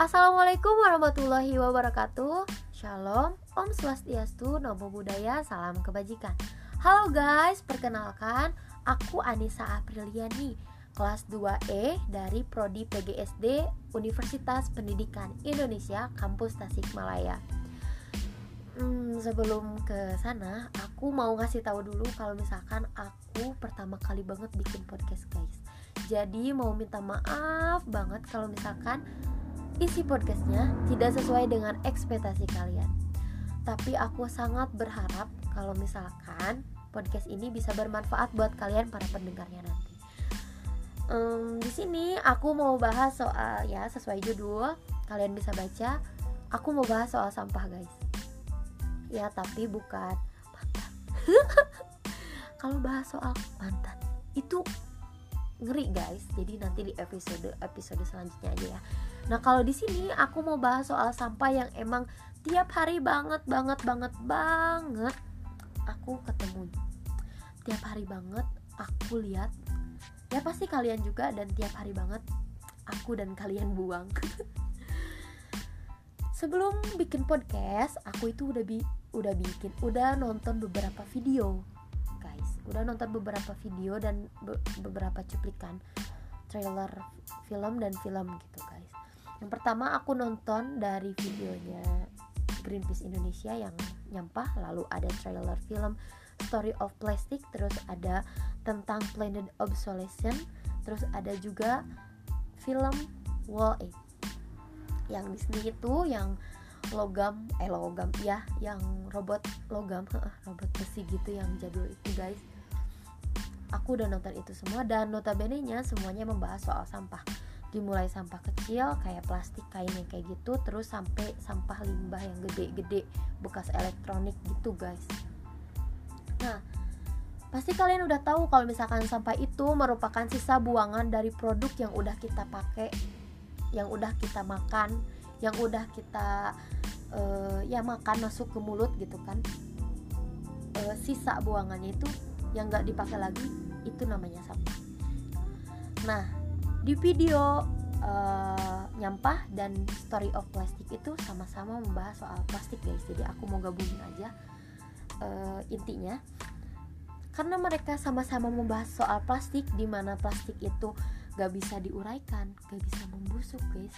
Assalamualaikum warahmatullahi wabarakatuh. Shalom, Om Swastiastu, Namo Buddhaya, Salam Kebajikan. Halo guys, perkenalkan Aku Anissa Apriliani Kelas 2E dari Prodi PGSD Universitas Pendidikan Indonesia Kampus Tasikmalaya. Hmm, Sebelum ke sana, aku mau ngasih tahu dulu kalau misalkan aku pertama kali banget bikin podcast guys. Jadi mau minta maaf banget kalau misalkan isi podcastnya tidak sesuai dengan ekspektasi kalian. Tapi aku sangat berharap kalau misalkan podcast ini bisa bermanfaat buat kalian para pendengarnya nanti. Um, di sini aku mau bahas soal ya sesuai judul kalian bisa baca. Aku mau bahas soal sampah guys. Ya tapi bukan mantan. kalau bahas soal mantan itu ngeri guys. Jadi nanti di episode episode selanjutnya aja ya Nah, kalau di sini aku mau bahas soal sampah yang emang tiap hari banget banget banget banget aku ketemu. Tiap hari banget aku lihat. Ya pasti kalian juga dan tiap hari banget aku dan kalian buang. Sebelum bikin podcast, aku itu udah bi udah bikin, udah nonton beberapa video, guys. Udah nonton beberapa video dan be beberapa cuplikan trailer film dan film gitu, guys yang pertama aku nonton dari videonya Greenpeace Indonesia yang nyampah lalu ada trailer film Story of Plastic terus ada tentang Planet Obsolescence terus ada juga film Wall-E yang di sini itu yang logam eh logam ya yang robot logam robot besi gitu yang jadul itu guys. Aku udah nonton itu semua dan notabene nya semuanya membahas soal sampah dimulai sampah kecil kayak plastik kain yang kayak gitu terus sampai sampah limbah yang gede-gede bekas elektronik gitu guys. Nah pasti kalian udah tahu kalau misalkan sampah itu merupakan sisa buangan dari produk yang udah kita pakai yang udah kita makan yang udah kita uh, ya makan masuk ke mulut gitu kan. Uh, sisa buangannya itu yang nggak dipakai lagi itu namanya sampah. Nah di video uh, nyampah dan story of plastic itu sama-sama membahas soal plastik guys. Jadi aku mau gabungin aja uh, intinya. Karena mereka sama-sama membahas soal plastik di mana plastik itu gak bisa diuraikan gak bisa membusuk guys.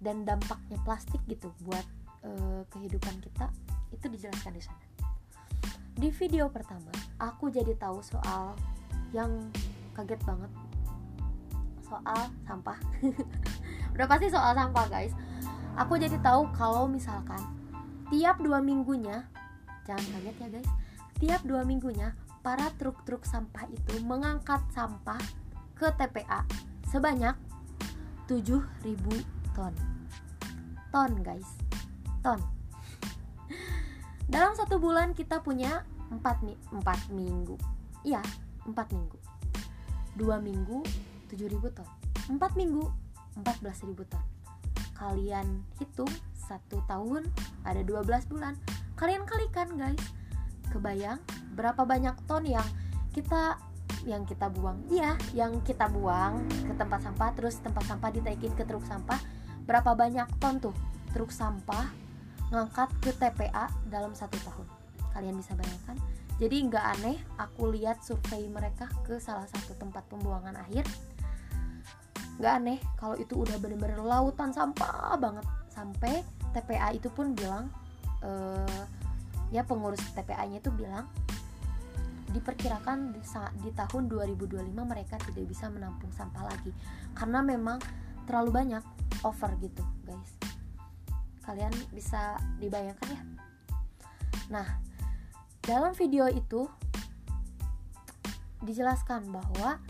Dan dampaknya plastik gitu buat uh, kehidupan kita itu dijelaskan di sana. Di video pertama aku jadi tahu soal yang kaget banget soal sampah. Udah pasti soal sampah guys. Aku jadi tahu kalau misalkan tiap dua minggunya jangan kaget ya guys. Tiap dua minggunya para truk-truk sampah itu mengangkat sampah ke TPA sebanyak 7000 ton. Ton guys. Ton. Dalam satu bulan kita punya 4, 4 minggu. Iya 4 minggu. Dua minggu 7000 ton. 4 minggu 14.000 ton. Kalian hitung satu tahun ada 12 bulan. Kalian kalikan guys. Kebayang berapa banyak ton yang kita yang kita buang? Iya yang kita buang ke tempat sampah terus tempat sampah ditaikin ke truk sampah. Berapa banyak ton tuh? Truk sampah ngangkat ke TPA dalam satu tahun. Kalian bisa bayangkan. Jadi nggak aneh aku lihat survei mereka ke salah satu tempat pembuangan akhir nggak aneh kalau itu udah bener-bener lautan sampah banget. Sampai TPA itu pun bilang uh, ya pengurus TPA-nya itu bilang diperkirakan di, di tahun 2025 mereka tidak bisa menampung sampah lagi. Karena memang terlalu banyak over gitu guys. Kalian bisa dibayangkan ya? Nah dalam video itu dijelaskan bahwa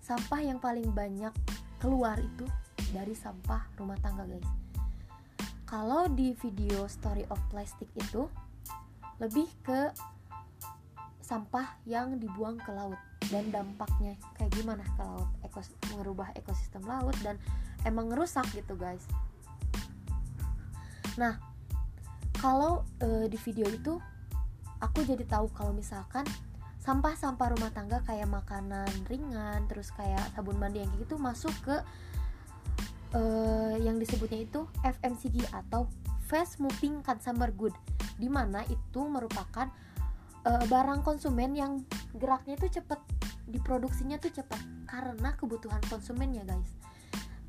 sampah yang paling banyak keluar itu dari sampah rumah tangga guys. Kalau di video story of plastic itu lebih ke sampah yang dibuang ke laut dan dampaknya kayak gimana ke laut ekos merubah ekosistem laut dan emang ngerusak gitu guys. Nah kalau e, di video itu aku jadi tahu kalau misalkan sampah-sampah rumah tangga kayak makanan ringan terus kayak sabun mandi yang gitu masuk ke uh, yang disebutnya itu FMCG atau Fast Moving Consumer Good di mana itu merupakan uh, barang konsumen yang geraknya itu cepat diproduksinya tuh cepat karena kebutuhan konsumennya guys.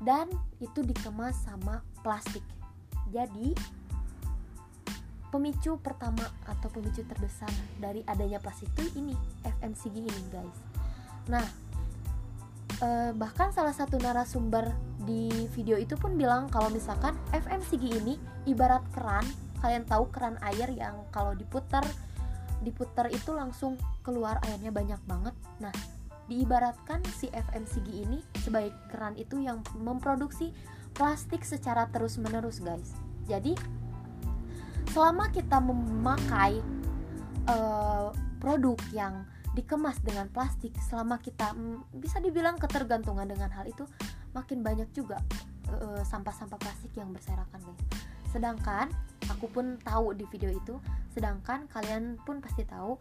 Dan itu dikemas sama plastik. Jadi pemicu pertama atau pemicu terbesar dari adanya plastik itu ini FMCG ini guys. Nah eh, bahkan salah satu narasumber di video itu pun bilang kalau misalkan FMCG ini ibarat keran kalian tahu keran air yang kalau diputar diputar itu langsung keluar airnya banyak banget. Nah diibaratkan si FMCG ini sebagai keran itu yang memproduksi plastik secara terus menerus guys. Jadi selama kita memakai uh, produk yang dikemas dengan plastik selama kita mm, bisa dibilang ketergantungan dengan hal itu makin banyak juga eh, sampah-sampah plastik yang berserakan guys. Sedangkan aku pun tahu di video itu sedangkan kalian pun pasti tahu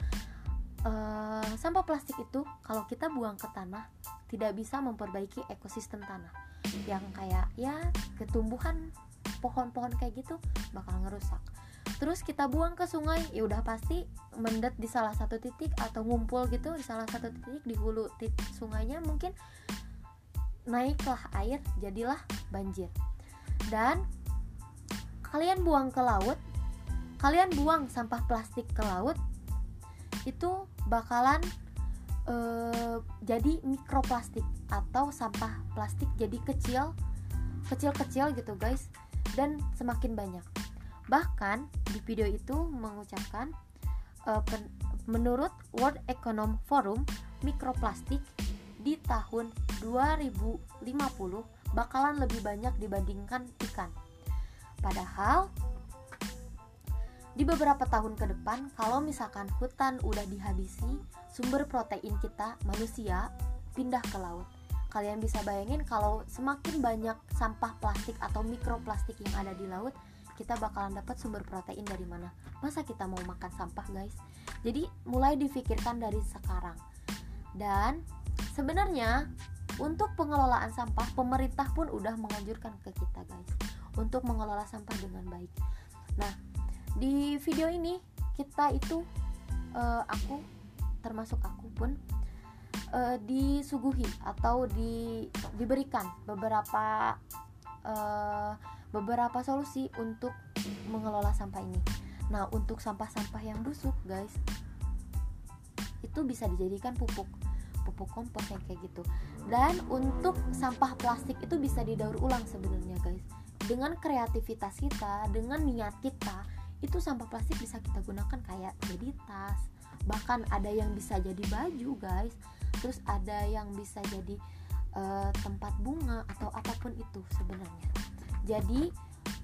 uh, sampah plastik itu kalau kita buang ke tanah tidak bisa memperbaiki ekosistem tanah. Yang kayak ya ketumbuhan pohon-pohon kayak gitu bakal ngerusak terus kita buang ke sungai ya udah pasti mendet di salah satu titik atau ngumpul gitu di salah satu titik di hulu titik sungainya mungkin naiklah air jadilah banjir. Dan kalian buang ke laut kalian buang sampah plastik ke laut itu bakalan uh, jadi mikroplastik atau sampah plastik jadi kecil kecil-kecil gitu guys dan semakin banyak Bahkan di video itu mengucapkan uh, pen, menurut World Economic Forum mikroplastik di tahun 2050 bakalan lebih banyak dibandingkan ikan. Padahal di beberapa tahun ke depan kalau misalkan hutan udah dihabisi, sumber protein kita manusia pindah ke laut. Kalian bisa bayangin kalau semakin banyak sampah plastik atau mikroplastik yang ada di laut, kita bakalan dapat sumber protein dari mana. Masa kita mau makan sampah guys? Jadi mulai difikirkan dari sekarang. Dan sebenarnya untuk pengelolaan sampah pemerintah pun udah menganjurkan ke kita guys. Untuk mengelola sampah dengan baik. Nah di video ini kita itu uh, aku termasuk aku pun uh, disuguhi atau di diberikan beberapa uh, beberapa solusi untuk mengelola sampah ini. Nah, untuk sampah-sampah yang busuk, guys, itu bisa dijadikan pupuk, pupuk kompos yang kayak gitu. Dan untuk sampah plastik itu bisa didaur ulang sebenarnya, guys. Dengan kreativitas kita, dengan niat kita, itu sampah plastik bisa kita gunakan kayak jadi tas. Bahkan ada yang bisa jadi baju, guys. Terus ada yang bisa jadi uh, tempat bunga atau apa pun itu sebenarnya jadi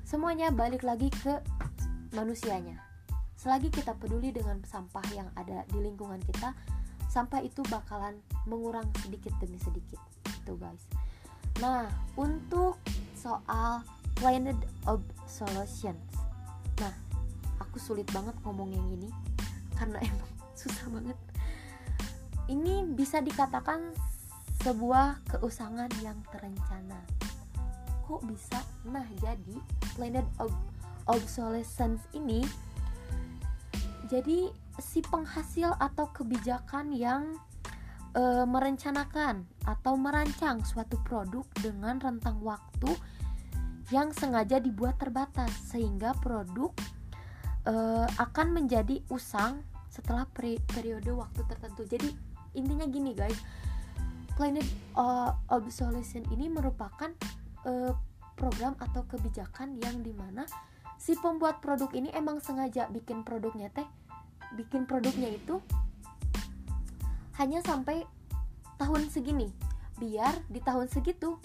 semuanya balik lagi ke manusianya. Selagi kita peduli dengan sampah yang ada di lingkungan kita, sampah itu bakalan mengurang sedikit demi sedikit. Itu guys. Nah, untuk soal planet solutions. Nah, aku sulit banget ngomong yang ini karena emang susah banget. Ini bisa dikatakan sebuah keusangan yang terencana. Kok bisa? Nah jadi planet ob obsolescence ini jadi si penghasil atau kebijakan yang e, merencanakan atau merancang suatu produk dengan rentang waktu yang sengaja dibuat terbatas sehingga produk e, akan menjadi usang setelah peri periode waktu tertentu. Jadi intinya gini guys, planet uh, obsolescence ini merupakan uh, program atau kebijakan yang di mana si pembuat produk ini emang sengaja bikin produknya teh bikin produknya itu hanya sampai tahun segini biar di tahun segitu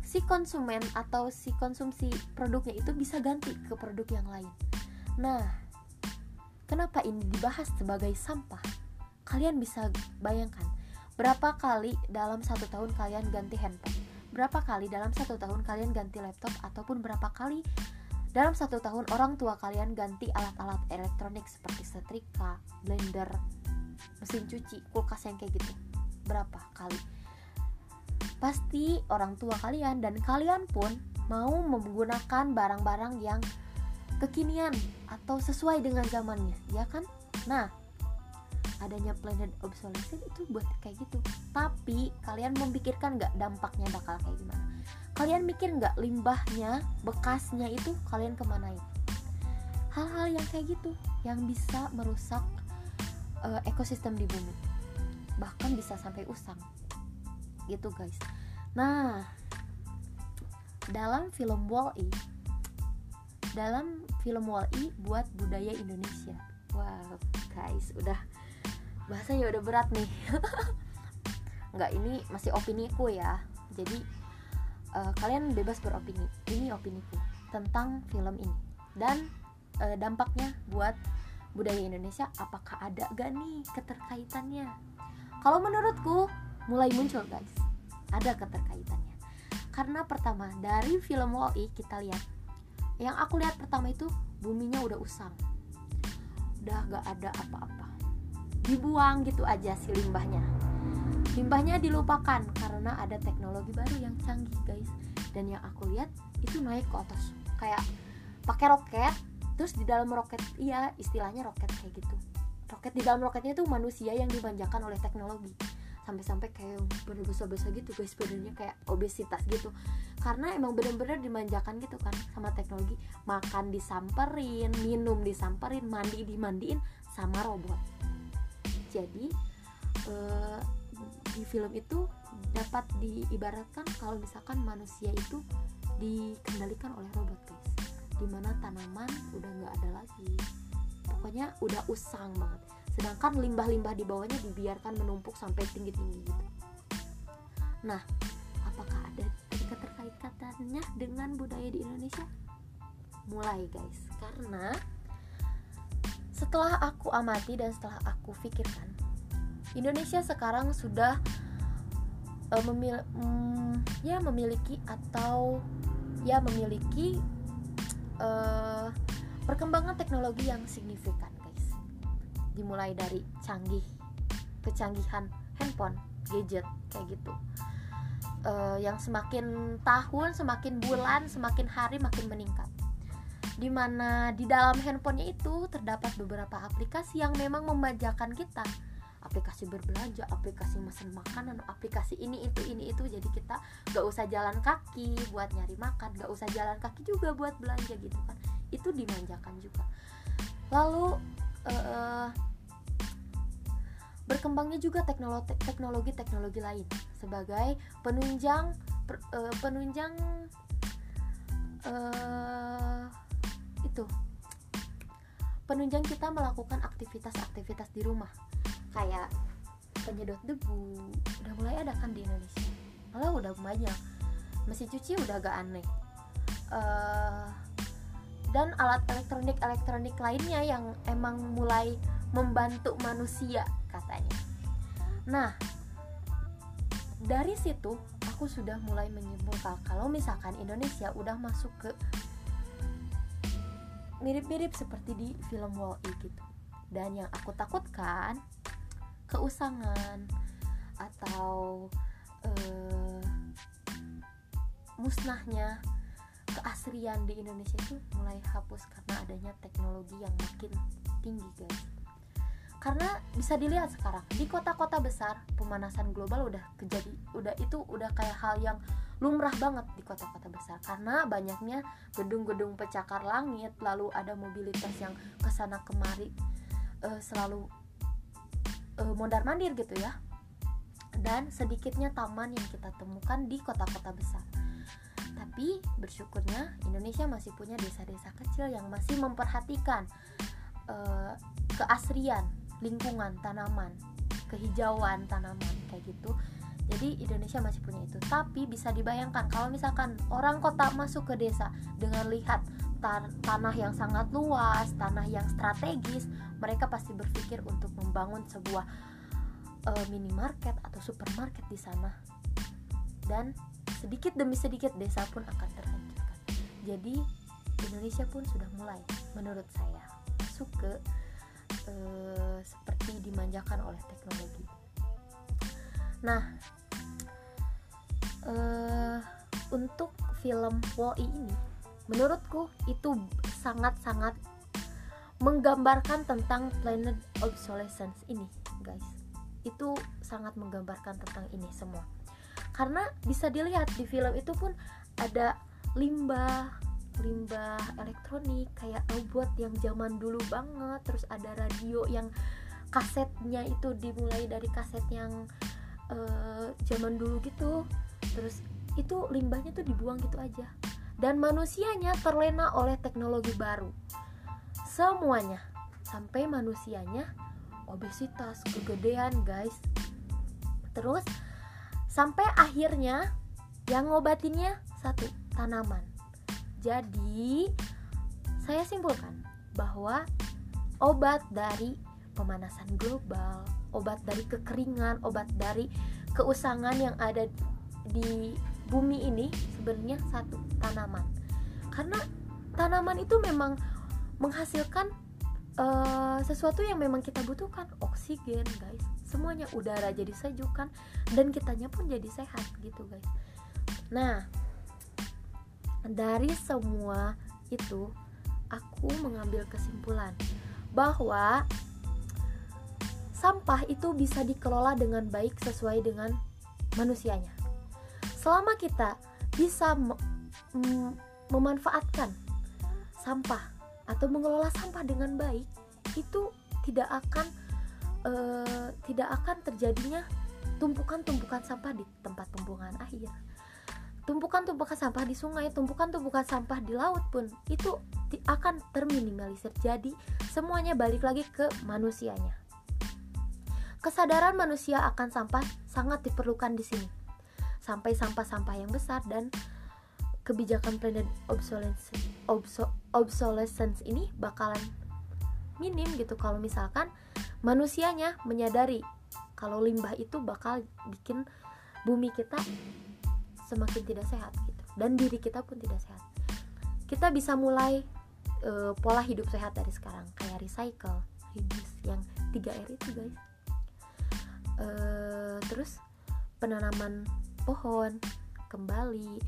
si konsumen atau si konsumsi produknya itu bisa ganti ke produk yang lain. Nah kenapa ini dibahas sebagai sampah? Kalian bisa bayangkan berapa kali dalam satu tahun kalian ganti handphone? Berapa kali dalam satu tahun kalian ganti laptop? Ataupun berapa kali dalam satu tahun orang tua kalian ganti alat-alat elektronik seperti setrika, blender, mesin cuci, kulkas yang kayak gitu? Berapa kali? Pasti orang tua kalian dan kalian pun mau menggunakan barang-barang yang kekinian atau sesuai dengan zamannya, ya kan? Nah, adanya planet obsolescence itu buat kayak gitu. Tapi kalian memikirkan nggak dampaknya bakal kayak gimana? Kalian mikir nggak limbahnya, bekasnya itu kalian kemanain? Hal-hal yang kayak gitu, yang bisa merusak uh, ekosistem di bumi, bahkan bisa sampai usang gitu guys nah dalam film Wall-E dalam film Wall-E buat budaya Indonesia wow guys udah bahasanya udah berat nih. Nggak ini masih opini ku ya. Jadi uh, kalian bebas beropini ini opini ku tentang film ini. Dan uh, dampaknya buat budaya Indonesia apakah ada gak nih keterkaitannya? Kalau menurutku mulai muncul guys. Ada keterkaitannya. Karena pertama dari film Wall-E kita lihat yang aku lihat pertama itu buminya udah usang. Udah gak ada apa-apa dibuang gitu aja si limbahnya. Limbahnya dilupakan karena ada teknologi baru yang canggih guys. Dan yang aku lihat itu naik ke atas kayak pakai roket terus di dalam roket iya istilahnya roket kayak gitu. Roket di dalam roketnya itu manusia yang dimanjakan oleh teknologi. Sampai-sampai kayak bener besar-besar gitu guys badannya kayak obesitas gitu. Karena emang bener-bener dimanjakan gitu kan sama teknologi. Makan disamperin minum disamperin mandi dimandiin sama robot jadi uh, di film itu dapat diibaratkan kalau misalkan manusia itu dikendalikan oleh robot guys. Di mana tanaman udah nggak ada lagi. Pokoknya udah usang banget. Sedangkan limbah-limbah di bawahnya dibiarkan menumpuk sampai tinggi-tinggi gitu. Nah apakah ada keterkaitannya dengan budaya di Indonesia? Mulai guys. Karena setelah aku amati dan setelah aku pikirkan Indonesia sekarang sudah uh, memil um, ya memiliki atau ya memiliki uh, perkembangan teknologi yang signifikan guys. Dimulai dari canggih kecanggihan handphone gadget kayak gitu. Uh, yang semakin tahun semakin bulan semakin hari makin meningkat di mana di dalam handphonenya itu terdapat beberapa aplikasi yang memang memanjakan kita. Aplikasi berbelanja, aplikasi mesen makanan, aplikasi ini itu ini itu. Jadi kita gak usah jalan kaki buat nyari makan, gak usah jalan kaki juga buat belanja gitu kan. Itu dimanjakan juga. Lalu uh, berkembangnya juga teknologi teknologi teknologi lain. Sebagai penunjang per, uh, penunjang uh, itu. Penunjang kita melakukan aktivitas-aktivitas di rumah. Kayak penyedot debu. Udah mulai ada kan di Indonesia? Malah udah banyak. Mesin cuci udah agak aneh. Uh, dan alat elektronik-elektronik lainnya yang emang mulai membantu manusia katanya. Nah, dari situ aku sudah mulai menyimpulkan kalau misalkan Indonesia udah masuk ke mirip-mirip seperti di film Wall-E gitu. Dan yang aku takutkan keusangan atau uh, musnahnya keasrian di Indonesia itu mulai hapus karena adanya teknologi yang makin tinggi guys karena bisa dilihat sekarang di kota-kota besar pemanasan global udah kejadi udah itu udah kayak hal yang lumrah banget di kota-kota besar. Karena banyaknya gedung-gedung pecakar langit lalu ada mobilitas yang ke sana kemari uh, selalu uh, mondar mandir gitu ya. Dan sedikitnya taman yang kita temukan di kota-kota besar. Tapi bersyukurnya Indonesia masih punya desa-desa kecil yang masih memperhatikan uh, keasrian lingkungan tanaman, kehijauan tanaman kayak gitu. Jadi Indonesia masih punya itu. Tapi bisa dibayangkan kalau misalkan orang kota masuk ke desa dengan lihat tan tanah yang sangat luas, tanah yang strategis, mereka pasti berpikir untuk membangun sebuah uh, minimarket atau supermarket di sana. Dan sedikit demi sedikit desa pun akan terhancurkan. Jadi Indonesia pun sudah mulai menurut saya masuk ke uh, seperti dimanjakan oleh teknologi. Nah, uh, untuk film Wall-E ini menurutku itu sangat-sangat menggambarkan tentang planet obsolescence ini guys itu sangat menggambarkan tentang ini semua karena bisa dilihat di film itu pun ada limbah limbah elektronik kayak robot yang zaman dulu banget. Terus ada radio yang kasetnya itu dimulai dari kaset yang uh, zaman dulu gitu. Terus itu limbahnya tuh dibuang gitu aja. Dan manusianya terlena oleh teknologi baru. Semuanya sampai manusianya obesitas kegedean guys. Terus sampai akhirnya yang ngobatinnya satu tanaman jadi saya simpulkan bahwa obat dari pemanasan global obat dari kekeringan obat dari keusangan yang ada di bumi ini sebenarnya satu tanaman. Karena tanaman itu memang menghasilkan uh, sesuatu yang memang kita butuhkan oksigen guys. Semuanya udara jadi sejuk kan dan kitanya pun jadi sehat gitu guys. Nah dari semua itu aku mengambil kesimpulan bahwa sampah itu bisa dikelola dengan baik sesuai dengan manusianya. Selama kita bisa memanfaatkan sampah atau mengelola sampah dengan baik itu tidak akan uh, tidak akan terjadinya tumpukan-tumpukan sampah di tempat pembuangan akhir tumpukan-tumpukan sampah di sungai tumpukan-tumpukan sampah di laut pun itu akan terminimalisir. Jadi semuanya balik lagi ke manusianya. Kesadaran manusia akan sampah sangat diperlukan di sini. Sampai sampah-sampah yang besar dan kebijakan planet obsolescence, obso, obsolescence ini bakalan minim gitu. Kalau misalkan manusianya menyadari kalau limbah itu bakal bikin bumi kita semakin tidak sehat gitu. Dan diri kita pun tidak sehat. Kita bisa mulai uh, pola hidup sehat dari sekarang. Kayak recycle reduce yang 3R itu guys. Uh, terus penanaman pohon kembali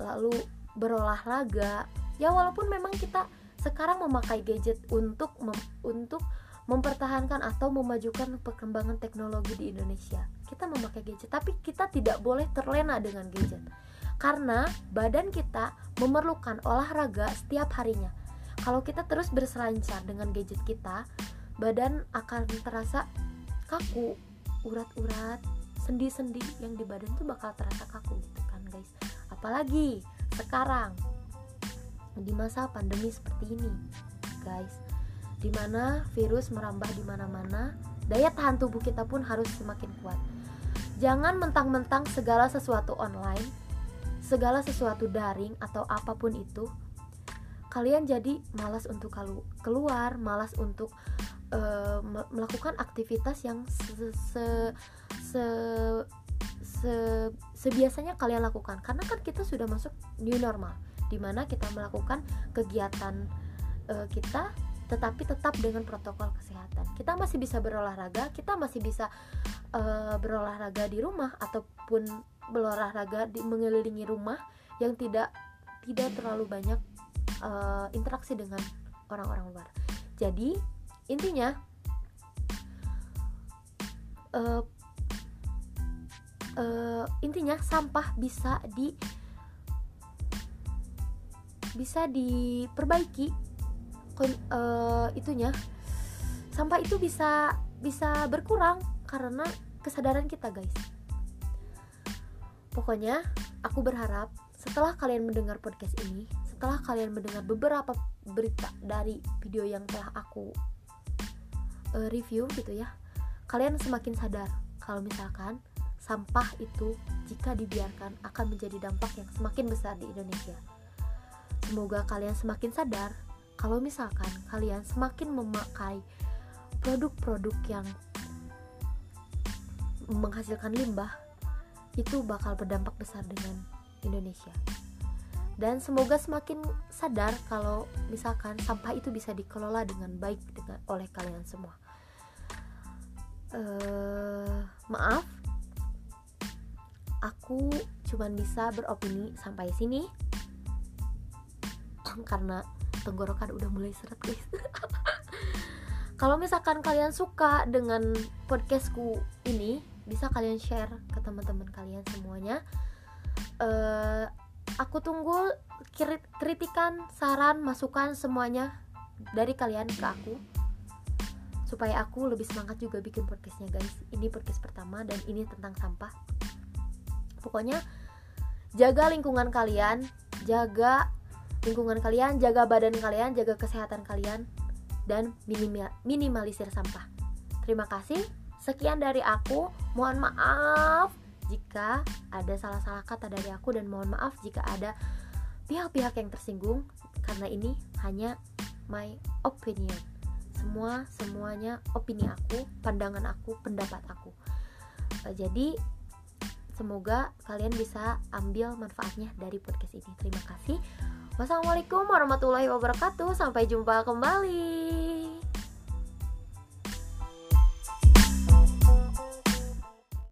lalu berolahraga. Ya walaupun memang kita sekarang memakai gadget untuk mem untuk mempertahankan atau memajukan perkembangan teknologi di Indonesia kita memakai gadget tapi kita tidak boleh terlena dengan gadget. Karena badan kita memerlukan olahraga setiap harinya. Kalau kita terus berselancar dengan gadget kita badan akan terasa kaku urat-urat sendi-sendi yang di badan tuh bakal terasa kaku gitu kan guys. Apalagi sekarang di masa pandemi seperti ini guys di mana virus merambah di mana-mana daya tahan tubuh kita pun harus semakin kuat jangan mentang-mentang segala sesuatu online segala sesuatu daring atau apa pun itu kalian jadi malas untuk keluar malas untuk uh, melakukan aktivitas yang se, se, se, se sebiasanya kalian lakukan. Karena kan kita sudah masuk new normal di mana kita melakukan kegiatan uh, kita tetapi tetap dengan protokol kesehatan. Kita masih bisa berolahraga kita masih bisa uh, berolahraga di rumah ataupun berolahraga di mengelilingi rumah yang tidak tidak terlalu banyak uh, interaksi dengan orang-orang luar. Jadi intinya uh, uh, intinya sampah bisa di bisa diperbaiki uh, itunya sampah itu bisa bisa berkurang karena kesadaran kita guys. Pokoknya aku berharap setelah kalian mendengar podcast ini setelah kalian mendengar beberapa berita dari video yang telah aku uh, review gitu ya kalian semakin sadar kalau misalkan sampah itu jika dibiarkan akan menjadi dampak yang semakin besar di Indonesia. Semoga kalian semakin sadar kalau misalkan kalian semakin memakai produk-produk yang menghasilkan limbah itu bakal berdampak besar dengan Indonesia. Dan semoga semakin sadar kalau misalkan sampah itu bisa dikelola dengan baik dengan oleh kalian semua. Uh, maaf, aku cuman bisa beropini sampai sini. Karena tenggorokan udah mulai seret guys. Kalau misalkan kalian suka dengan podcastku ini bisa kalian share ke teman-teman kalian semuanya. Uh, aku tunggu kritikan saran masukan semuanya dari kalian ke aku. Supaya aku lebih semangat juga bikin podcastnya guys. Ini podcast pertama dan ini tentang sampah. Pokoknya jaga lingkungan kalian jaga lingkungan kalian jaga badan kalian jaga kesehatan kalian dan minimalisir sampah. Terima kasih. Sekian dari aku. Mohon maaf jika ada salah-salah kata dari aku dan mohon maaf jika ada pihak-pihak yang tersinggung karena ini hanya my opinion. Semua semuanya opini aku, pandangan aku, pendapat aku. Eh, jadi semoga kalian bisa ambil manfaatnya dari podcast ini. Terima kasih. Wassalamualaikum warahmatullahi wabarakatuh. Sampai jumpa kembali.